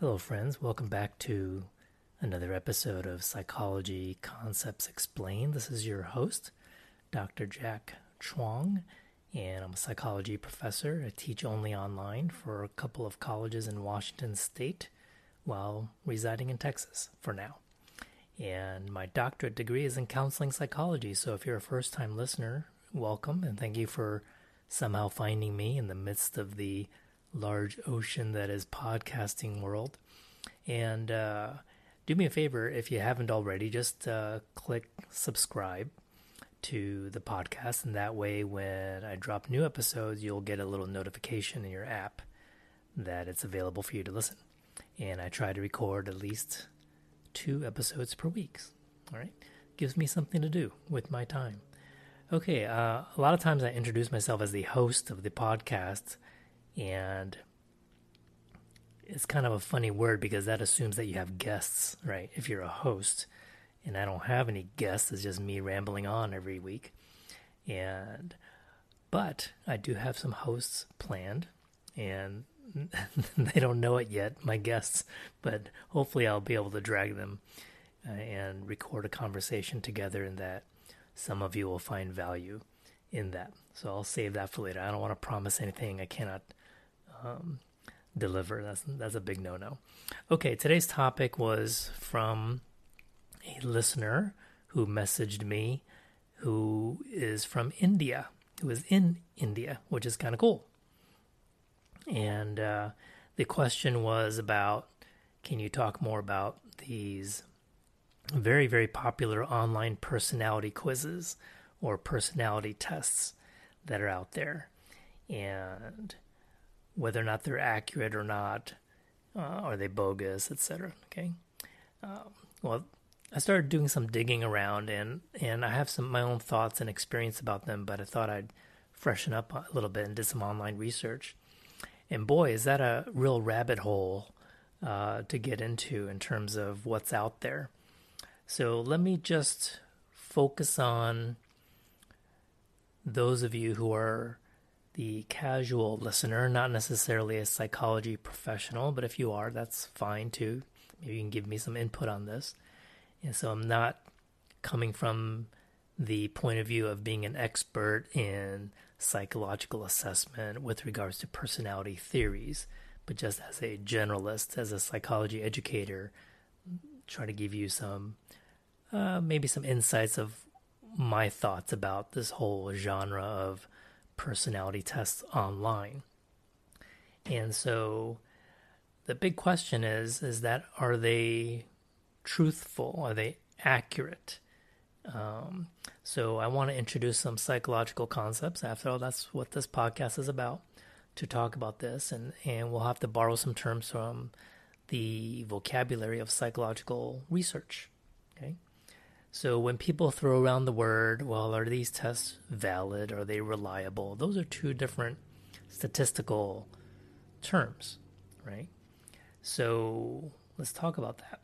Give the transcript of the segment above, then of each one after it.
Hello, friends. Welcome back to another episode of Psychology Concepts Explained. This is your host, Dr. Jack Chuang, and I'm a psychology professor. I teach only online for a couple of colleges in Washington State while residing in Texas for now. And my doctorate degree is in counseling psychology. So if you're a first time listener, welcome and thank you for somehow finding me in the midst of the large ocean that is podcasting world. And uh, do me a favor if you haven't already, just uh, click subscribe to the podcast, and that way, when I drop new episodes, you'll get a little notification in your app that it's available for you to listen. And I try to record at least two episodes per week. All right, gives me something to do with my time. Okay, uh, a lot of times I introduce myself as the host of the podcast and it's kind of a funny word because that assumes that you have guests, right? If you're a host, and I don't have any guests, it's just me rambling on every week. And but I do have some hosts planned, and they don't know it yet, my guests. But hopefully, I'll be able to drag them uh, and record a conversation together, and that some of you will find value in that. So I'll save that for later. I don't want to promise anything I cannot um, deliver. That's that's a big no-no. Okay, today's topic was from a listener who messaged me, who is from India, who is in India, which is kind of cool. And uh, the question was about, can you talk more about these very very popular online personality quizzes or personality tests that are out there, and whether or not they're accurate or not, uh, are they bogus, etc. Okay. Um, well, I started doing some digging around, and and I have some my own thoughts and experience about them, but I thought I'd freshen up a little bit and did some online research. And boy, is that a real rabbit hole uh, to get into in terms of what's out there. So let me just focus on those of you who are the casual listener, not necessarily a psychology professional, but if you are, that's fine too. Maybe you can give me some input on this. And so I'm not coming from the point of view of being an expert in psychological assessment with regards to personality theories, but just as a generalist, as a psychology educator, try to give you some, uh, maybe some insights of my thoughts about this whole genre of personality tests online. And so the big question is is that are they truthful? Are they accurate? Um, so I want to introduce some psychological concepts. After all, that's what this podcast is about to talk about this, and and we'll have to borrow some terms from the vocabulary of psychological research. Okay. So when people throw around the word, well, are these tests valid? Are they reliable? Those are two different statistical terms, right? So let's talk about that.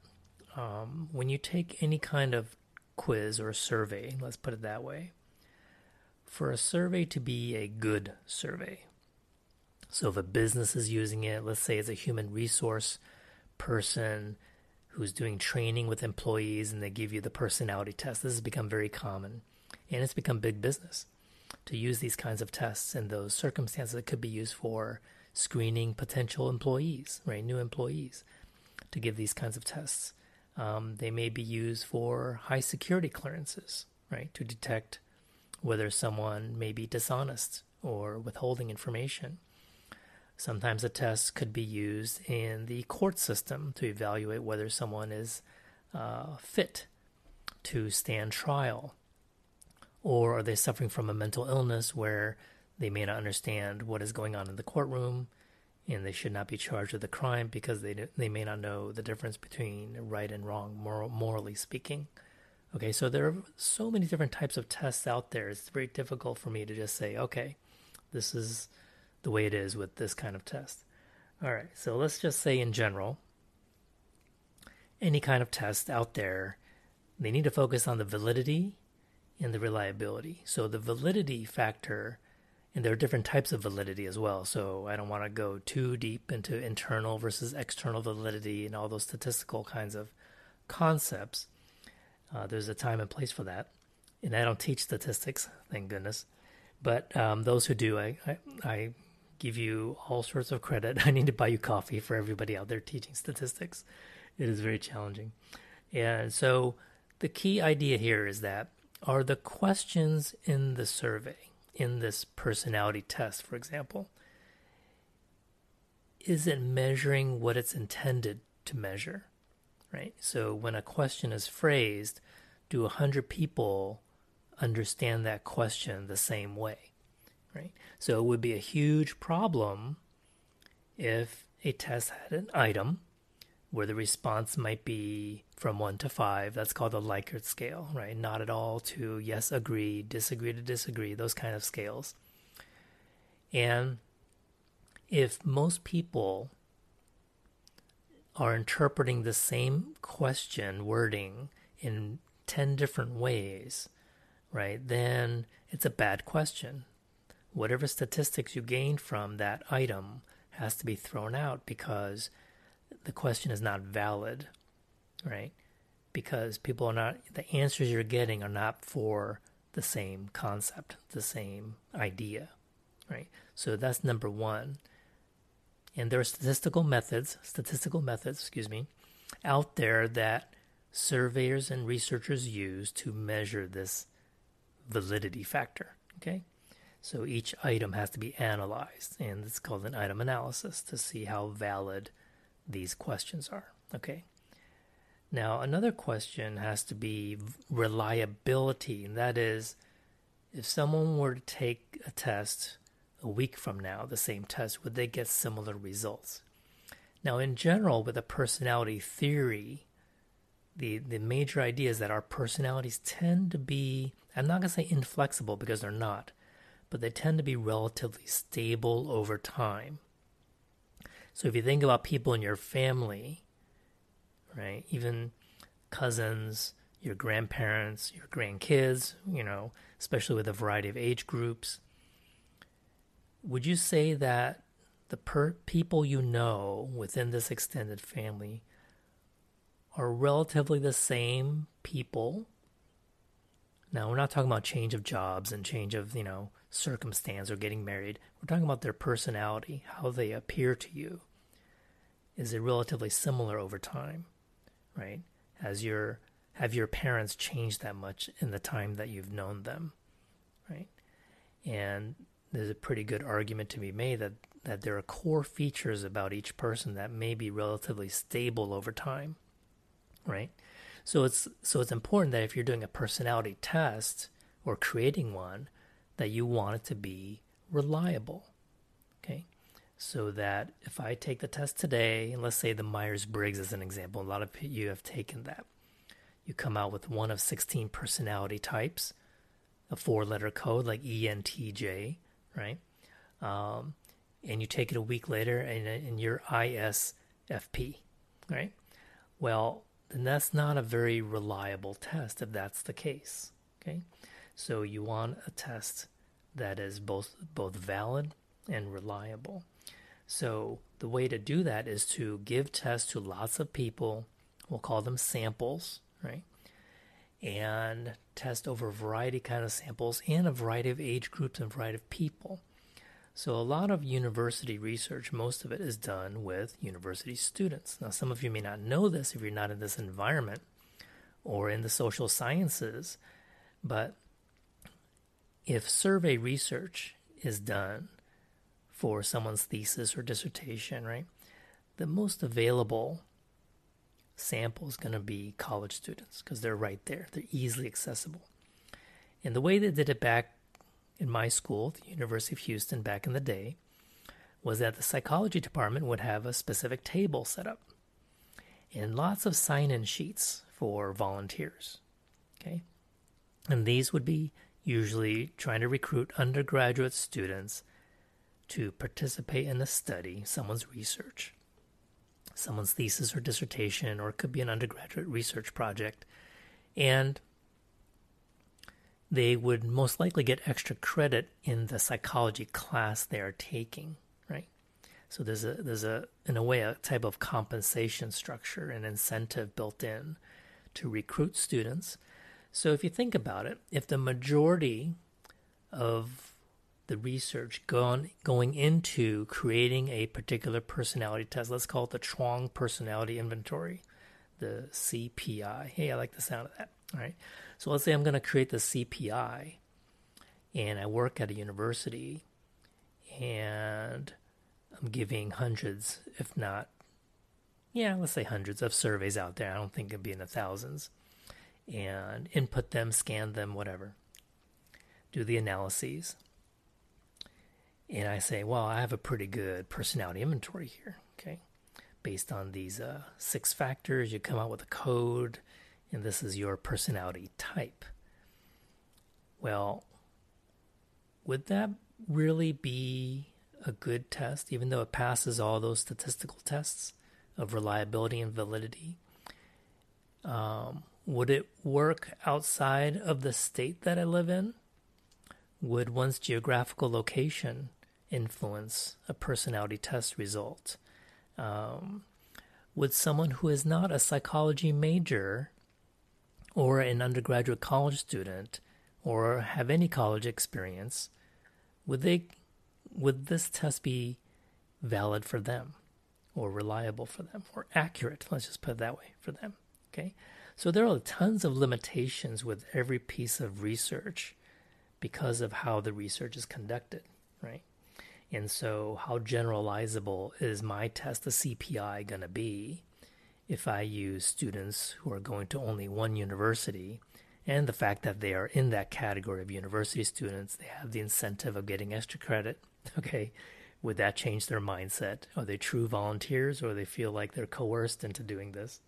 Um, when you take any kind of quiz or survey, let's put it that way, for a survey to be a good survey, so if a business is using it, let's say it's a human resource person who's doing training with employees and they give you the personality test. This has become very common and it's become big business to use these kinds of tests in those circumstances. It could be used for screening potential employees, right? New employees to give these kinds of tests. Um, they may be used for high security clearances, right? To detect whether someone may be dishonest or withholding information. Sometimes a test could be used in the court system to evaluate whether someone is uh, fit to stand trial. Or are they suffering from a mental illness where they may not understand what is going on in the courtroom and they should not be charged with a crime because they, they may not know the difference between right and wrong, moral, morally speaking? Okay, so there are so many different types of tests out there. It's very difficult for me to just say, okay, this is the way it is with this kind of test. All right, so let's just say in general, any kind of test out there, they need to focus on the validity and the reliability. So the validity factor And there are different types of validity as well. So I don't want to go too deep into internal versus external validity and all those statistical kinds of concepts. Uh, there's a time and place for that. And I don't teach statistics, thank goodness. But um, those who do, I, I, I give you all sorts of credit. I need to buy you coffee for everybody out there teaching statistics. It is very challenging. And so the key idea here is that are the questions in the survey, in this personality test, for example, is it measuring what it's intended to measure? Right? So when a question is phrased, do 100 people understand that question the same way? Right? So it would be a huge problem if a test had an item where the response might be from one to five. That's called the Likert scale, right? Not at all to yes, agree, disagree to disagree, those kind of scales. And if most people are interpreting the same question wording in 10 different ways, right, then it's a bad question. Whatever statistics you gained from that item has to be thrown out because the question is not valid, right? Because people are not, the answers you're getting are not for the same concept, the same idea, right? So that's number one. And there are statistical methods, statistical methods, excuse me, out there that surveyors and researchers use to measure this validity factor, okay? So each item has to be analyzed, and it's called an item analysis to see how valid these questions are. Okay. Now, another question has to be reliability, and that is if someone were to take a test a week from now, the same test, would they get similar results? Now, in general, with a personality theory, the, the major idea is that our personalities tend to be, I'm not going to say inflexible because they're not, but they tend to be relatively stable over time. So if you think about people in your family, right, even cousins, your grandparents, your grandkids, you know, especially with a variety of age groups, would you say that the per- people you know within this extended family are relatively the same people? Now, we're not talking about change of jobs and change of, you know, circumstance or getting married. We're talking about their personality, how they appear to you. Is it relatively similar over time, right? Has your have your parents changed that much in the time that you've known them, right? And there's a pretty good argument to be made that that there are core features about each person that may be relatively stable over time, right? So it's so it's important that if you're doing a personality test or creating one, that you want it to be reliable. Okay. So that if I take the test today, and let's say the Myers Briggs is an example, a lot of you have taken that. You come out with one of 16 personality types, a four letter code like ENTJ, right? Um, and you take it a week later and, and you're ISFP, right? Well, then that's not a very reliable test if that's the case, okay? So you want a test that is both both valid and reliable. So the way to do that is to give tests to lots of people. We'll call them samples, right? And test over a variety kind of samples and a variety of age groups and variety of people. So a lot of university research, most of it is done with university students. Now some of you may not know this if you're not in this environment or in the social sciences, but if survey research is done for someone's thesis or dissertation, right? The most available sample is going to be college students because they're right there. They're easily accessible. And the way they did it back in my school, the University of Houston, back in the day, was that the psychology department would have a specific table set up and lots of sign in sheets for volunteers. Okay. And these would be usually trying to recruit undergraduate students to participate in a study, someone's research, someone's thesis or dissertation, or it could be an undergraduate research project. And they would most likely get extra credit in the psychology class they are taking, right? So there's a there's a in a way a type of compensation structure and incentive built in to recruit students. So if you think about it, if the majority of the research gone going into creating a particular personality test, let's call it the Chuang Personality Inventory, the CPI. Hey, I like the sound of that. All right. So let's say I'm going to create the CPI and I work at a university and I'm giving hundreds, if not, yeah, let's say hundreds of surveys out there. I don't think it'd be in the thousands. And input them, scan them, whatever. Do the analyses. And I say, well, I have a pretty good personality inventory here. Okay. Based on these uh, six factors, you come out with a code and this is your personality type. Well, would that really be a good test, even though it passes all those statistical tests of reliability and validity? Um, would it work outside of the state that I live in? Would one's geographical location influence a personality test result? Um, would someone who is not a psychology major or an undergraduate college student or have any college experience, would they would this test be valid for them or reliable for them or accurate, let's just put it that way for them, okay? So there are tons of limitations with every piece of research because of how the research is conducted, right? And so how generalizable is my test, the CPI, going to be? if I use students who are going to only one university and the fact that they are in that category of university students, they have the incentive of getting extra credit. Okay, would that change their mindset? Are they true volunteers or they feel like they're coerced into doing this?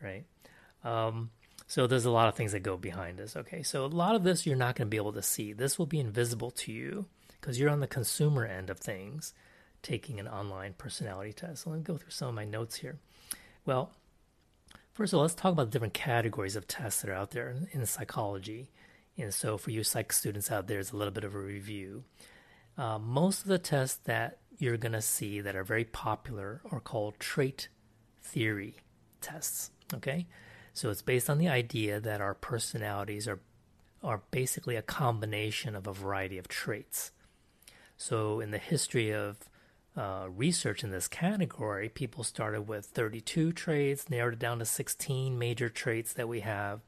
Right? Um, so there's a lot of things that go behind this. Okay, so a lot of this you're not going to be able to see. This will be invisible to you because you're on the consumer end of things taking an online personality test. So let me go through some of my notes here. Well, first of all, let's talk about the different categories of tests that are out there in psychology. And so, for you psych students out there, is a little bit of a review. Uh, most of the tests that you're going to see that are very popular are called trait theory tests. Okay, so it's based on the idea that our personalities are are basically a combination of a variety of traits. So, in the history of uh, research in this category, people started with 32 traits, narrowed it down to 16 major traits that we have.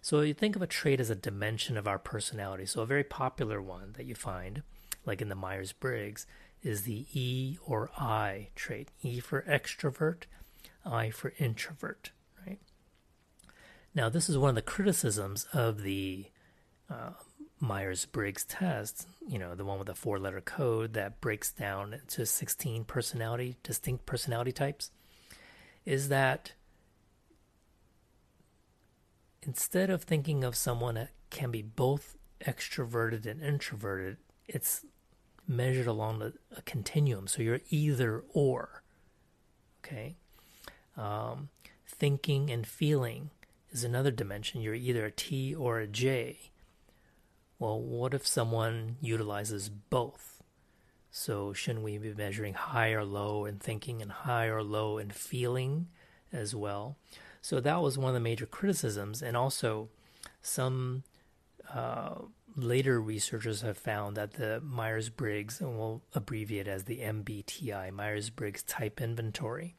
So you think of a trait as a dimension of our personality. So a very popular one that you find, like in the Myers Briggs, is the E or I trait. E for extrovert, I for introvert. Now this is one of the criticisms of the uh, Myers Briggs test, you know, the one with the four letter code that breaks down into 16 personality, distinct personality types, is that instead of thinking of someone that can be both extroverted and introverted, it's measured along a, a continuum. So you're either or. Okay. Um, thinking and feeling is another dimension. You're either a T or a J well, what if someone utilizes both? So, shouldn't we be measuring high or low in thinking and high or low in feeling as well? So, that was one of the major criticisms. And also, some uh, later researchers have found that the Myers Briggs, and we'll abbreviate as the MBTI, Myers Briggs Type Inventory,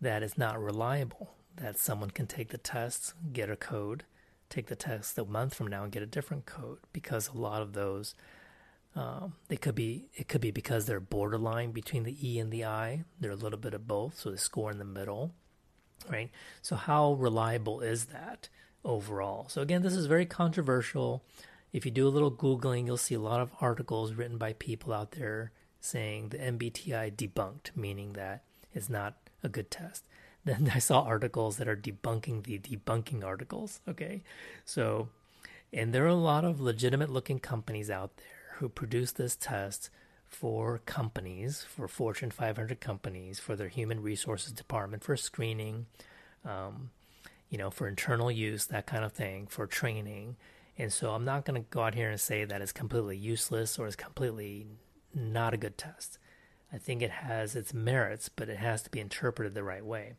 that is not reliable. That someone can take the test, get a code, take the test a month from now and get a different code because a lot of those um, they could be it could be because they're borderline between the E and the I. They're a little bit of both, so they score in the middle, right? So how reliable is that overall? So again, this is very controversial. If you do a little googling, you'll see a lot of articles written by people out there saying the MBTI debunked, meaning that it's not a good test then I saw articles that are debunking the debunking articles. Okay. So, and there are a lot of legitimate looking companies out there who produce this test for companies, for Fortune 500 companies, for their human resources department, for screening, um, you know, for internal use, that kind of thing, for training. And so I'm not going to go out here and say that it's completely useless or it's completely not a good test. I think it has its merits, but it has to be interpreted the right way.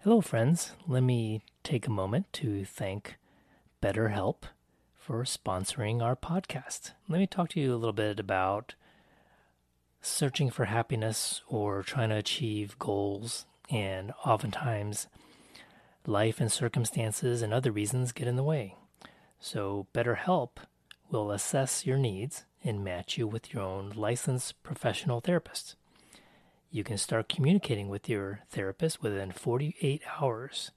Hello, friends. Let me take a moment to thank BetterHelp for sponsoring our podcast. Let me talk to you a little bit about searching for happiness or trying to achieve goals, and oftentimes life and circumstances and other reasons get in the way. So, BetterHelp will assess your needs and match you with your own licensed professional therapist. You can start communicating with your therapist within 48 hours.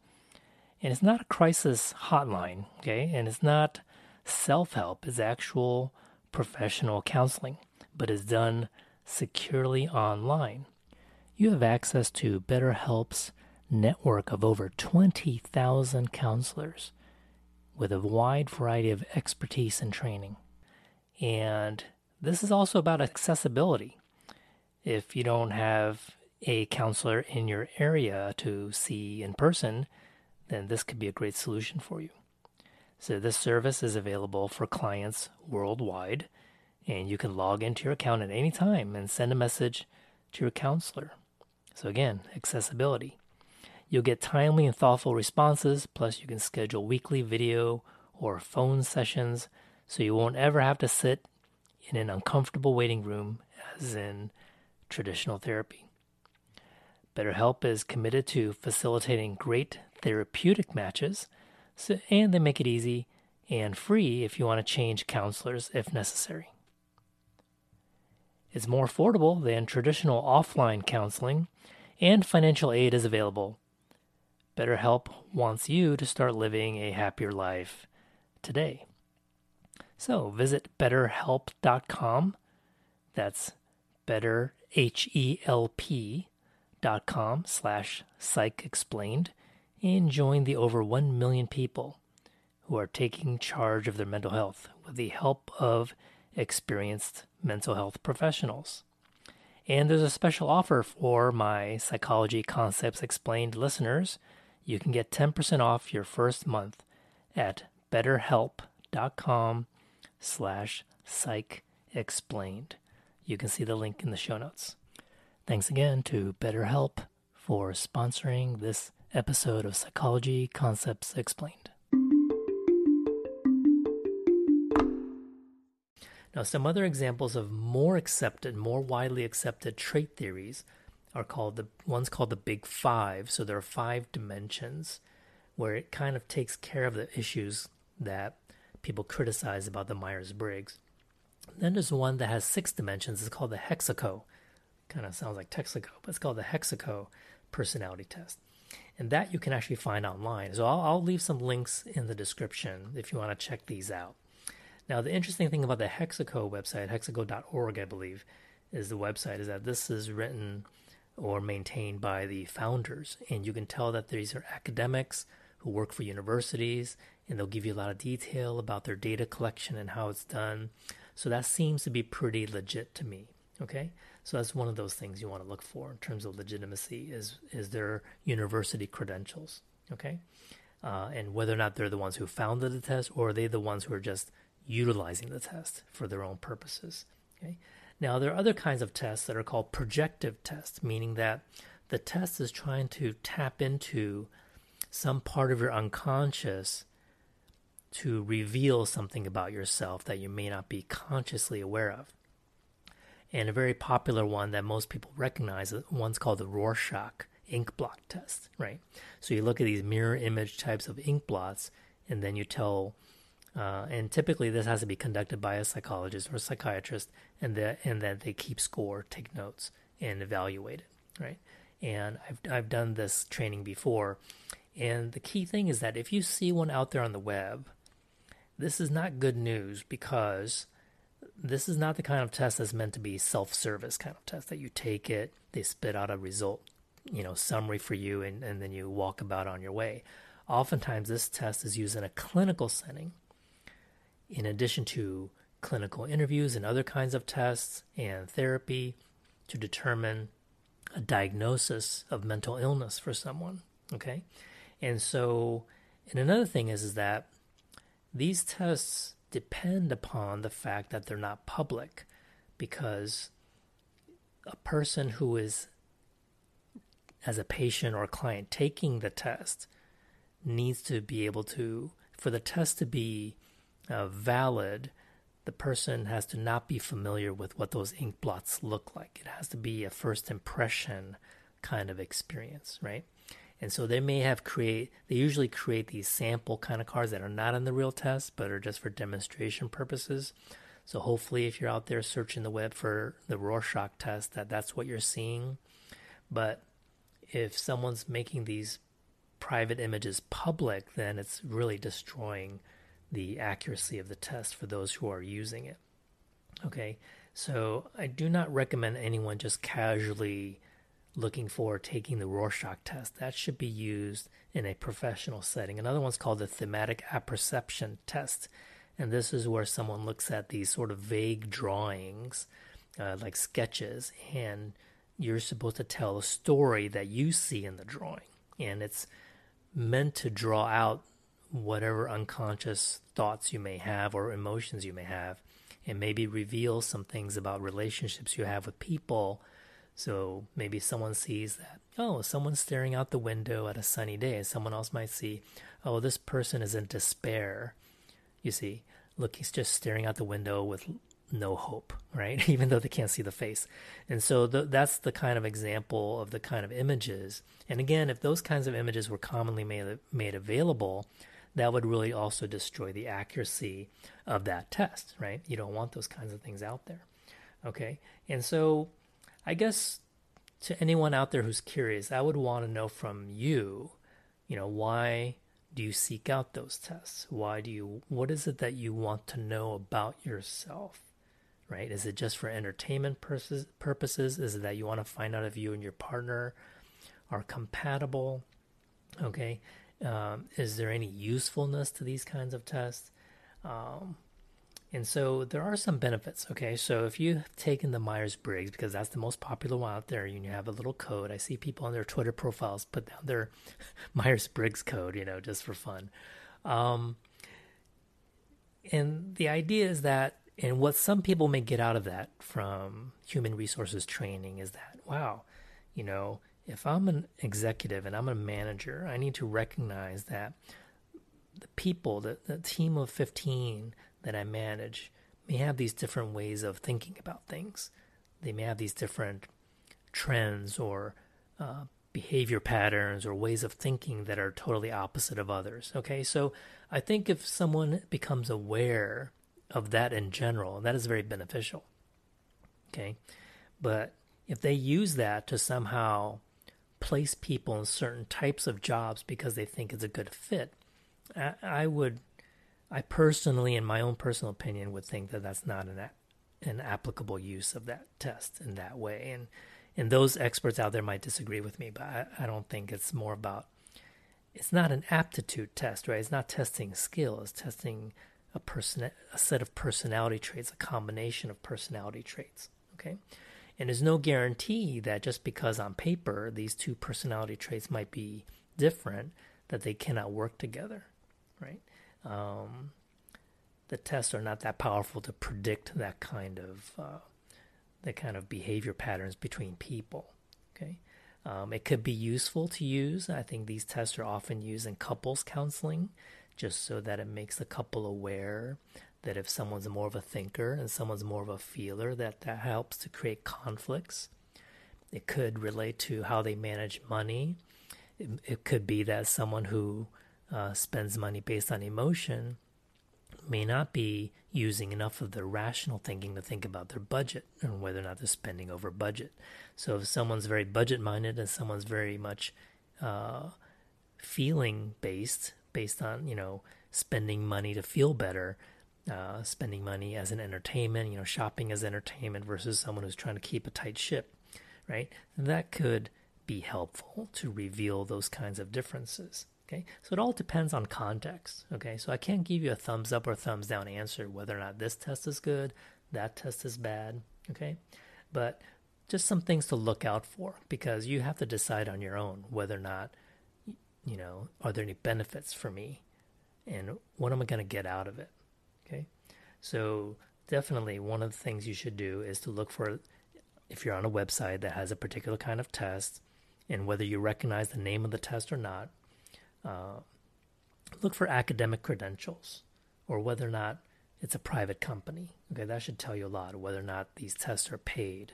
And it's not a crisis hotline, okay? And it's not self help, it's actual professional counseling, but it's done securely online. You have access to BetterHelp's network of over 20,000 counselors with a wide variety of expertise and training. And this is also about accessibility. If you don't have a counselor in your area to see in person, then this could be a great solution for you. So, this service is available for clients worldwide, and you can log into your account at any time and send a message to your counselor. So, again, accessibility. You'll get timely and thoughtful responses, plus, you can schedule weekly video or phone sessions so you won't ever have to sit in an uncomfortable waiting room as in traditional therapy. BetterHelp is committed to facilitating great therapeutic matches, so, and they make it easy and free if you want to change counselors if necessary. It's more affordable than traditional offline counseling, and financial aid is available BetterHelp wants you to start living a happier life today. So visit betterhelp.com. That's better, dot com slash psych explained and join the over 1 million people who are taking charge of their mental health with the help of experienced mental health professionals. And there's a special offer for my Psychology Concepts Explained listeners you can get 10% off your first month at betterhelp.com slash psych explained. You can see the link in the show notes. Thanks again to BetterHelp for sponsoring this episode of Psychology Concepts Explained. Now, some other examples of more accepted, more widely accepted trait theories are called the one's called the big five. So there are five dimensions where it kind of takes care of the issues that people criticize about the Myers Briggs. Then there's one that has six dimensions. It's called the Hexaco. Kind of sounds like Texaco, but it's called the Hexaco personality test. And that you can actually find online. So I'll, I'll leave some links in the description if you want to check these out. Now, the interesting thing about the Hexaco website, hexaco.org, I believe, is the website, is that this is written or maintained by the founders. And you can tell that these are academics who work for universities and they'll give you a lot of detail about their data collection and how it's done. So that seems to be pretty legit to me. Okay. So that's one of those things you want to look for in terms of legitimacy is is their university credentials. Okay. Uh, and whether or not they're the ones who founded the test or are they the ones who are just utilizing the test for their own purposes. Okay. Now, there are other kinds of tests that are called projective tests, meaning that the test is trying to tap into some part of your unconscious to reveal something about yourself that you may not be consciously aware of. And a very popular one that most people recognize is one's called the Rorschach ink blot test, right? So you look at these mirror image types of ink blots and then you tell uh, and typically, this has to be conducted by a psychologist or a psychiatrist, and that and that they keep score, take notes, and evaluate it, right? And I've I've done this training before, and the key thing is that if you see one out there on the web, this is not good news because this is not the kind of test that's meant to be self-service kind of test that you take it, they spit out a result, you know, summary for you, and, and then you walk about on your way. Oftentimes, this test is used in a clinical setting in addition to clinical interviews and other kinds of tests and therapy to determine a diagnosis of mental illness for someone. Okay. And so, and another thing is, is that these tests depend upon the fact that they're not public because a person who is as a patient or a client taking the test needs to be able to for the test to be uh, valid the person has to not be familiar with what those ink blots look like it has to be a first impression kind of experience right and so they may have create they usually create these sample kind of cards that are not in the real test but are just for demonstration purposes. So hopefully if you're out there searching the web for the Rorschach test that that's what you're seeing. But if someone's making these private images public, then it's really destroying the accuracy of the test for those who are using it. Okay, so I do not recommend anyone just casually looking for taking the Rorschach test. That should be used in a professional setting. Another one's called the thematic apperception test. And this is where someone looks at these sort of vague drawings, uh, like sketches, and you're supposed to tell a story that you see in the drawing. And it's meant to draw out whatever unconscious thoughts you may have or emotions you may have, and maybe reveal some things about relationships you have with people so maybe someone sees that, oh, someone's staring out the window at a sunny day. Someone else might see, oh, this person is in despair. You see, looking, just staring out the window with no hope, right? Even though they can't see the face. And so that's the kind of example of the kind of images. And again, if those kinds of images were commonly made, made available, that would really also destroy the accuracy of that test, right? You don't want those kinds of things out there. Okay. And so I guess to anyone out there who's curious, I would want to know from you, you know, why do you seek out those tests? Why do you, what is it that you want to know about yourself? Right? Is it just for entertainment purposes? Is it that you want to find out if you and your partner are compatible? Okay. Um, is there any usefulness to these kinds of tests? Um, and so there are some benefits. Okay, so if you've taken the Myers Briggs, because that's the most popular one out there, you have a little code. I see people on their Twitter profiles put down their Myers Briggs code, you know, just for fun. Um, and the idea is that, and what some people may get out of that from human resources training is that, wow, you know, if I'm an executive and I'm a manager, I need to recognize that the people, the, the team of 15 that I manage may have these different ways of thinking about things. They may have these different trends or uh, behavior patterns or ways of thinking that are totally opposite of others. Okay, so I think if someone becomes aware of that in general, that is very beneficial. Okay, but if they use that to somehow place people in certain types of jobs because they think it's a good fit, I, I would I personally, in my own personal opinion, would think that that's not an an applicable use of that test in that way. And and those experts out there might disagree with me, but I, I don't think it's more about. It's not an aptitude test, right? It's not testing skill. It's testing a person, a set of personality traits, a combination of personality traits. Okay, and there's no guarantee that just because on paper these two personality traits might be different, that they cannot work together, right? um, the tests are not that powerful to predict that kind of uh, that kind of behavior patterns between people. Okay, um, it could be useful to use. I think these tests are often used in couples counseling, just so that it makes the couple aware that if someone's more of a thinker and someone's more of a feeler, that that helps to create conflicts. It could relate to how they manage money. It, it could be that someone who uh, spends money based on emotion may not be using enough of their rational thinking to think about their budget and whether or not they're spending over budget. So if someone's very budget minded and someone's very much uh, feeling based, based on you know spending money to feel better, uh, spending money as an entertainment, you know shopping as entertainment versus someone who's trying to keep a tight ship, right? That could be helpful to reveal those kinds of differences. Okay, so it all depends on context. Okay, so I can't give you a thumbs up or thumbs down answer whether or not this test is good, that test is bad. Okay, but just some things to look out for because you have to decide on your own whether or not you know, are there any benefits for me? And what am I going to get out of it? Okay. So, definitely one of the things you should do is to look for if you're on a website that has a particular kind of test and whether you recognize the name of the test or not, uh, look for academic credentials or whether or not it's a private company. Okay, that should tell you a lot whether or not these tests are paid.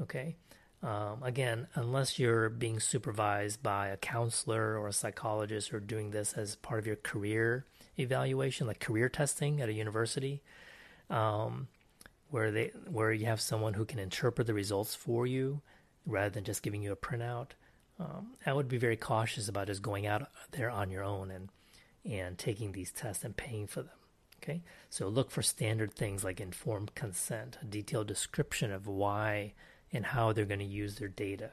Okay, um, again, unless you're being supervised by a counselor or a psychologist or doing this as part of your career evaluation, like career testing at a university, um, where they where you have someone who can interpret the results for you rather than just giving you a printout. Um, I would be very cautious about just going out there on your own and and taking these tests and paying for them. Okay, so look for standard things like informed consent, a detailed description of why and how they're going to use their data.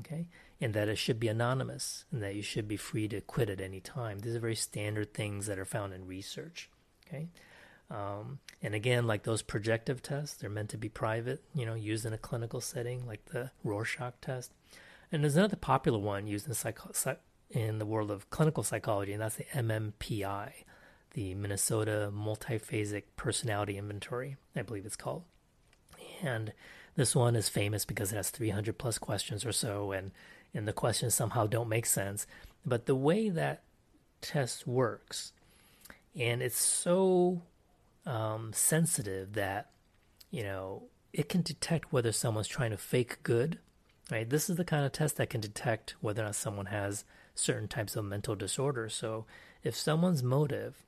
Okay, and that it should be anonymous and that you should be free to quit at any time. These are very standard things that are found in research. Okay. Um, and again, like those projective tests, they're meant to be private, you know, used in a clinical setting, like the Rorschach test. And there's another popular one used in, psycho- in the world of clinical psychology, and that's the MMPI, the Minnesota Multiphasic Personality Inventory, I believe it's called. And this one is famous because it has 300 plus questions or so, and, and the questions somehow don't make sense. But the way that test works, and it's so um, sensitive that, you know, it can detect whether someone's trying to fake good, right? This is the kind of test that can detect whether or not someone has certain types of mental disorders. So if someone's motive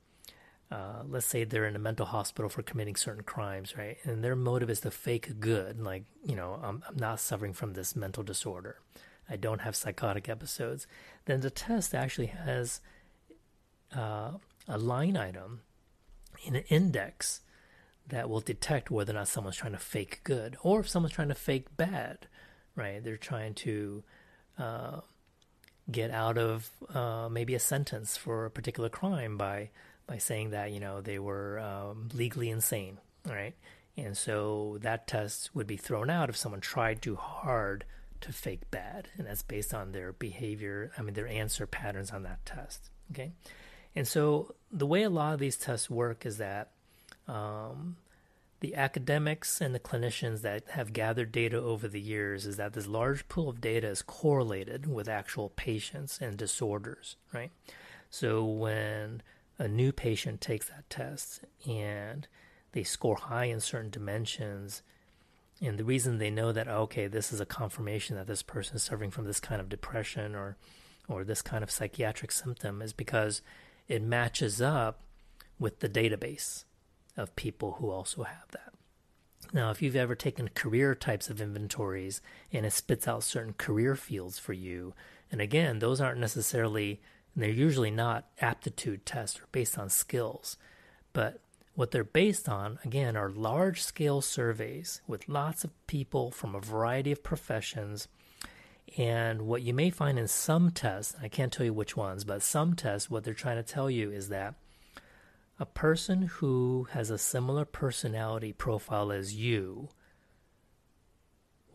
uh, let's say they're in a mental hospital for committing certain crimes, right? And their motive is to fake good, like, you know, I'm, I'm not suffering from this mental disorder. I don't have psychotic episodes. Then the test actually has uh, a line item in an index that will detect whether or not someone's trying to fake good or if someone's trying to fake bad, right? They're trying to uh, get out of uh, maybe a sentence for a particular crime by by saying that you know they were um, legally insane, right? And so that test would be thrown out if someone tried too hard to fake bad, and that's based on their behavior. I mean, their answer patterns on that test. Okay, and so the way a lot of these tests work is that um, the academics and the clinicians that have gathered data over the years is that this large pool of data is correlated with actual patients and disorders, right? So when a new patient takes that test and they score high in certain dimensions and the reason they know that okay this is a confirmation that this person is suffering from this kind of depression or or this kind of psychiatric symptom is because it matches up with the database of people who also have that now if you've ever taken career types of inventories and it spits out certain career fields for you and again those aren't necessarily and they're usually not aptitude tests or based on skills. But what they're based on, again, are large scale surveys with lots of people from a variety of professions. And what you may find in some tests, I can't tell you which ones, but some tests, what they're trying to tell you is that a person who has a similar personality profile as you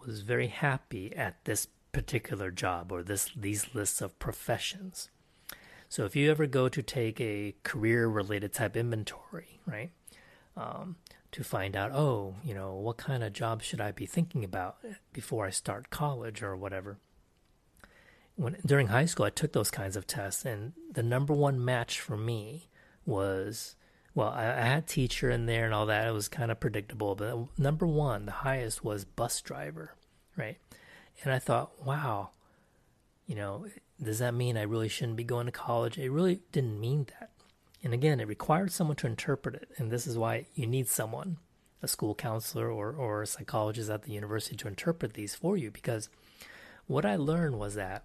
was very happy at this particular job or this these lists of professions. So if you ever go to take a career related type inventory, right, um, to find out, oh, you know, what kind of job should I be thinking about before I start college or whatever. When during high school, I took those kinds of tests, and the number one match for me was well, I, I had teacher in there and all that. It was kind of predictable, but number one, the highest was bus driver, right? And I thought, wow, you know, does that mean I really shouldn't be going to college? It really didn't mean that. And again, it required someone to interpret it. And this is why you need someone, a school counselor or, or a psychologist at the university to interpret these for you. Because what I learned was that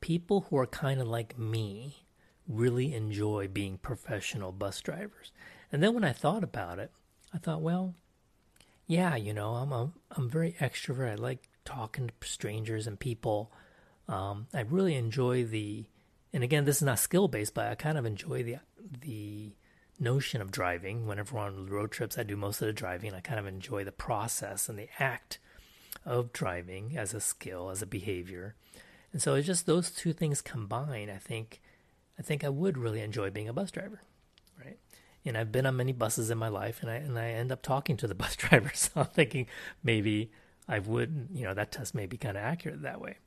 people who are kind of like me really enjoy being professional bus drivers. And then when I thought about it, I thought, well, yeah, you know, I'm I'm very extrovert. I like talking to strangers and people. Um, I really enjoy the, and again, this is not skill based, but I kind of enjoy the the notion of driving. Whenever on road trips, I do most of the driving. I kind of enjoy the process and the act of driving as a skill, as a behavior. And so it's just those two things combined. I think, I think I would really enjoy being a bus driver, right? And I've been on many buses in my life, and I and I end up talking to the bus drivers. So I'm thinking maybe I would, you know, that test may be kind of accurate that way.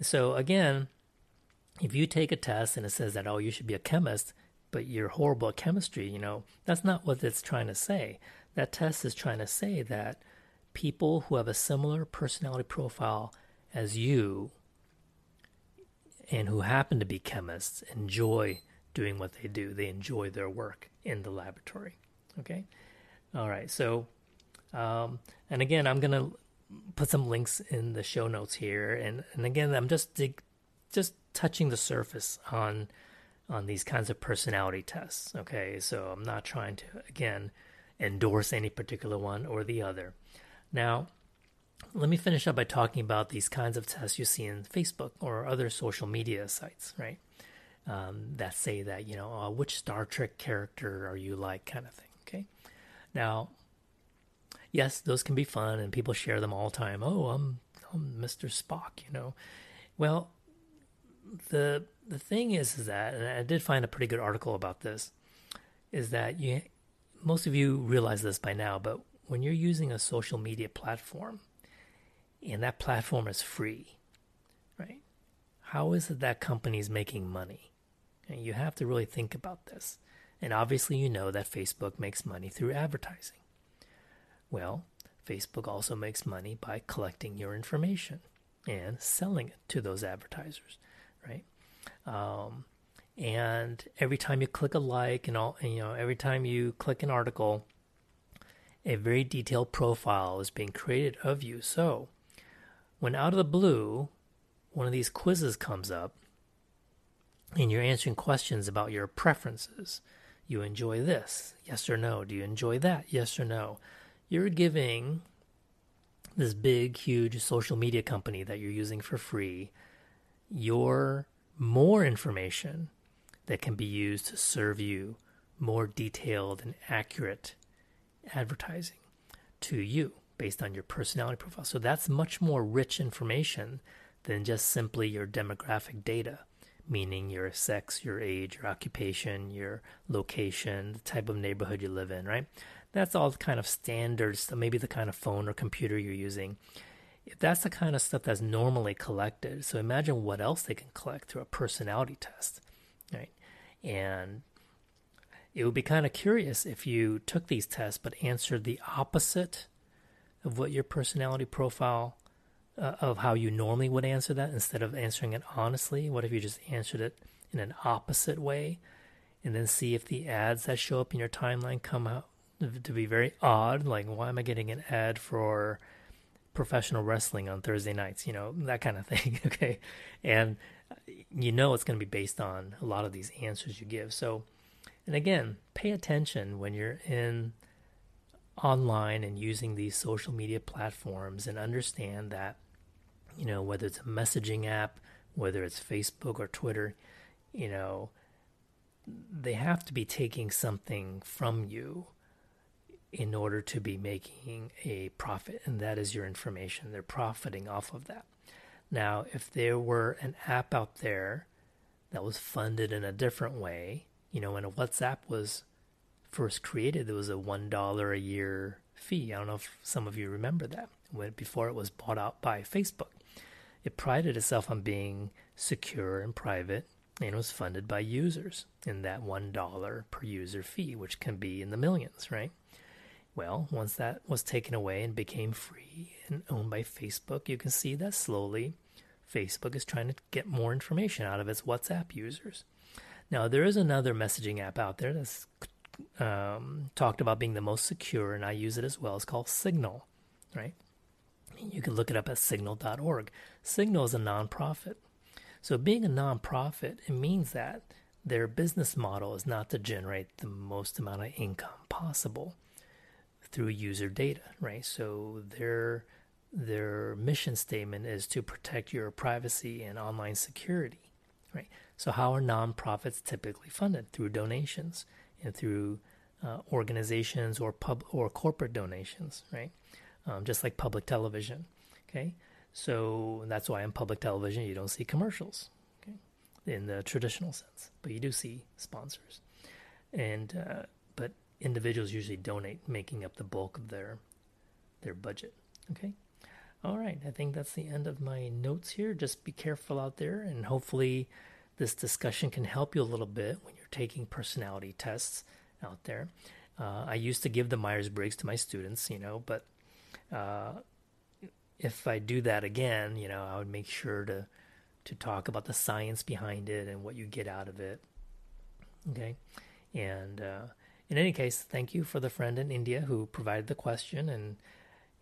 So again, if you take a test and it says that oh you should be a chemist, but you're horrible at chemistry, you know, that's not what it's trying to say. That test is trying to say that people who have a similar personality profile as you and who happen to be chemists enjoy doing what they do. They enjoy their work in the laboratory. Okay? All right. So, um, and again, I'm going to put some links in the show notes here. And, and again, I'm just dig, just touching the surface on on these kinds of personality tests. Okay, so I'm not trying to again endorse any particular one or the other. Now, let me finish up by talking about these kinds of tests you see in Facebook or other social media sites, right? Um, that say that you know uh, which Star Trek character are you like, kind of thing. Okay, now, yes, those can be fun, and people share them all the time. Oh, I'm I'm Mr. Spock, you know. Well, the the thing is, is that, and I did find a pretty good article about this, is that you most of you realize this by now, but when you're using a social media platform and that platform is free, right? How is it that company is making money? And you have to really think about this. And obviously, you know that Facebook makes money through advertising. Well, Facebook also makes money by collecting your information and selling it to those advertisers, right? Um, and every time you click a like and all, and, you know, every time you click an article, a very detailed profile is being created of you. So, when out of the blue, one of these quizzes comes up and you're answering questions about your preferences. You enjoy this, yes or no? Do you enjoy that, yes or no? You're giving this big, huge social media company that you're using for free your more information that can be used to serve you more detailed and accurate advertising to you based on your personality profile. So that's much more rich information than just simply your demographic data, meaning your sex, your age, your occupation, your location, the type of neighborhood you live in, right? That's all kind of standards, maybe the kind of phone or computer you're using. If that's the kind of stuff that's normally collected, so imagine what else they can collect through a personality test, right? And it would be kind of curious if you took these tests but answered the opposite of what your personality profile uh, of how you normally would answer that instead of answering it honestly what if you just answered it in an opposite way and then see if the ads that show up in your timeline come out to be very odd like why am i getting an ad for professional wrestling on thursday nights? You know that kind of thing okay? And uh, you know it's going to be based on a lot of these answers you give. So and again, pay attention when you're in online and using these social media platforms and understand that, you know, whether it's a messaging app, whether it's Facebook or Twitter, you know, they have to be taking something from you in order to be making a profit, and that is your information. They're profiting off of that. Now, if there were an app out there that was funded in a different way, you know, when a WhatsApp was first created, there was a one dollar a year fee. I don't know if some of you remember that. When before it was bought out by Facebook, it prided itself on being secure and private, and was funded by users in that one dollar per user fee, which can be in the millions, right? Well, once that was taken away and became free and owned by Facebook, you can see that slowly Facebook is trying to get more information out of its WhatsApp users. Now, there is another messaging app out there that's um, talked about being the most secure, and I use it as well. It's called Signal, right? You can look it up at signal.org. Signal is a nonprofit. So, being a nonprofit, it means that their business model is not to generate the most amount of income possible through user data, right? So, their their mission statement is to protect your privacy and online security, right? So, how are nonprofits typically funded? Through donations and through uh, organizations or pub or corporate donations, right? Um, just like public television. Okay, So that's why in public television you don't see commercials, okay, in the traditional sense, but you do see sponsors, and uh, individuals usually donate, making up the bulk of their their budget. Okay. All right, I think that's the end of my notes here. Just be careful out there, and hopefully, this discussion can help you a little bit when you're taking personality tests out there. Uh, I used to give the Myers Briggs to my students, you know, but uh, if I do that again, you know, I would make sure to to talk about the science behind it and what you get out of it. Okay, and uh, in any case, thank you for the friend in India who provided the question and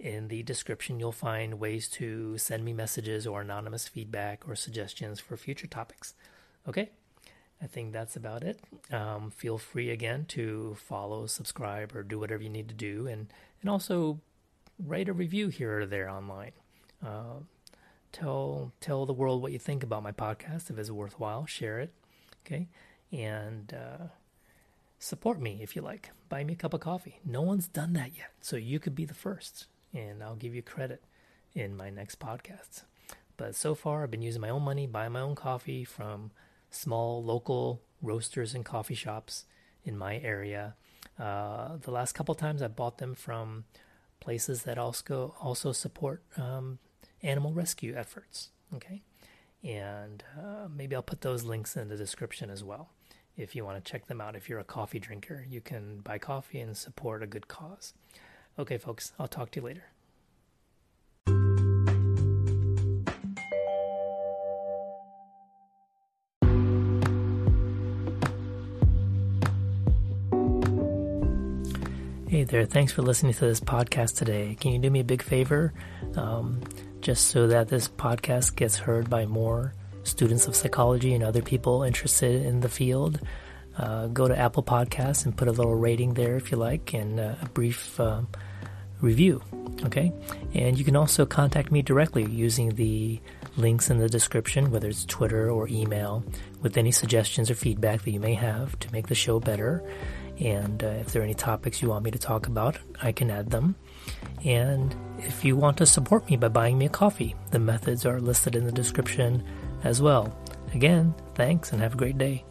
in the description, you'll find ways to send me messages or anonymous feedback or suggestions for future topics. Okay, I think that's about it. Um, feel free again to follow, subscribe, or do whatever you need to do, and and also write a review here or there online. Uh, tell tell the world what you think about my podcast if it's worthwhile. Share it, okay, and uh, support me if you like. Buy me a cup of coffee. No one's done that yet, so you could be the first and I'll give you credit in my next podcasts. But so far, I've been using my own money, buying my own coffee from small local roasters and coffee shops in my area. Uh, the last couple times, I bought them from places that also also support um, animal rescue efforts. Okay, and uh, maybe I'll put those links in the description as well. If you want to check them out, if you're a coffee drinker, you can buy coffee and support a good cause. Okay, folks, I'll talk to you later. Hey there, thanks for listening to this podcast today. Can you do me a big favor? Um, just so that this podcast gets heard by more students of psychology and other people interested in the field, uh, go to Apple Podcasts and put a little rating there if you like and uh, a brief um, review. Okay? And you can also contact me directly using the links in the description, whether it's Twitter or email, with any suggestions or feedback that you may have to make the show better. And uh, if there are any topics you want me to talk about, I can add them. And if you want to support me by buying me a coffee, the methods are listed in the description as well. Again, thanks and have a great day.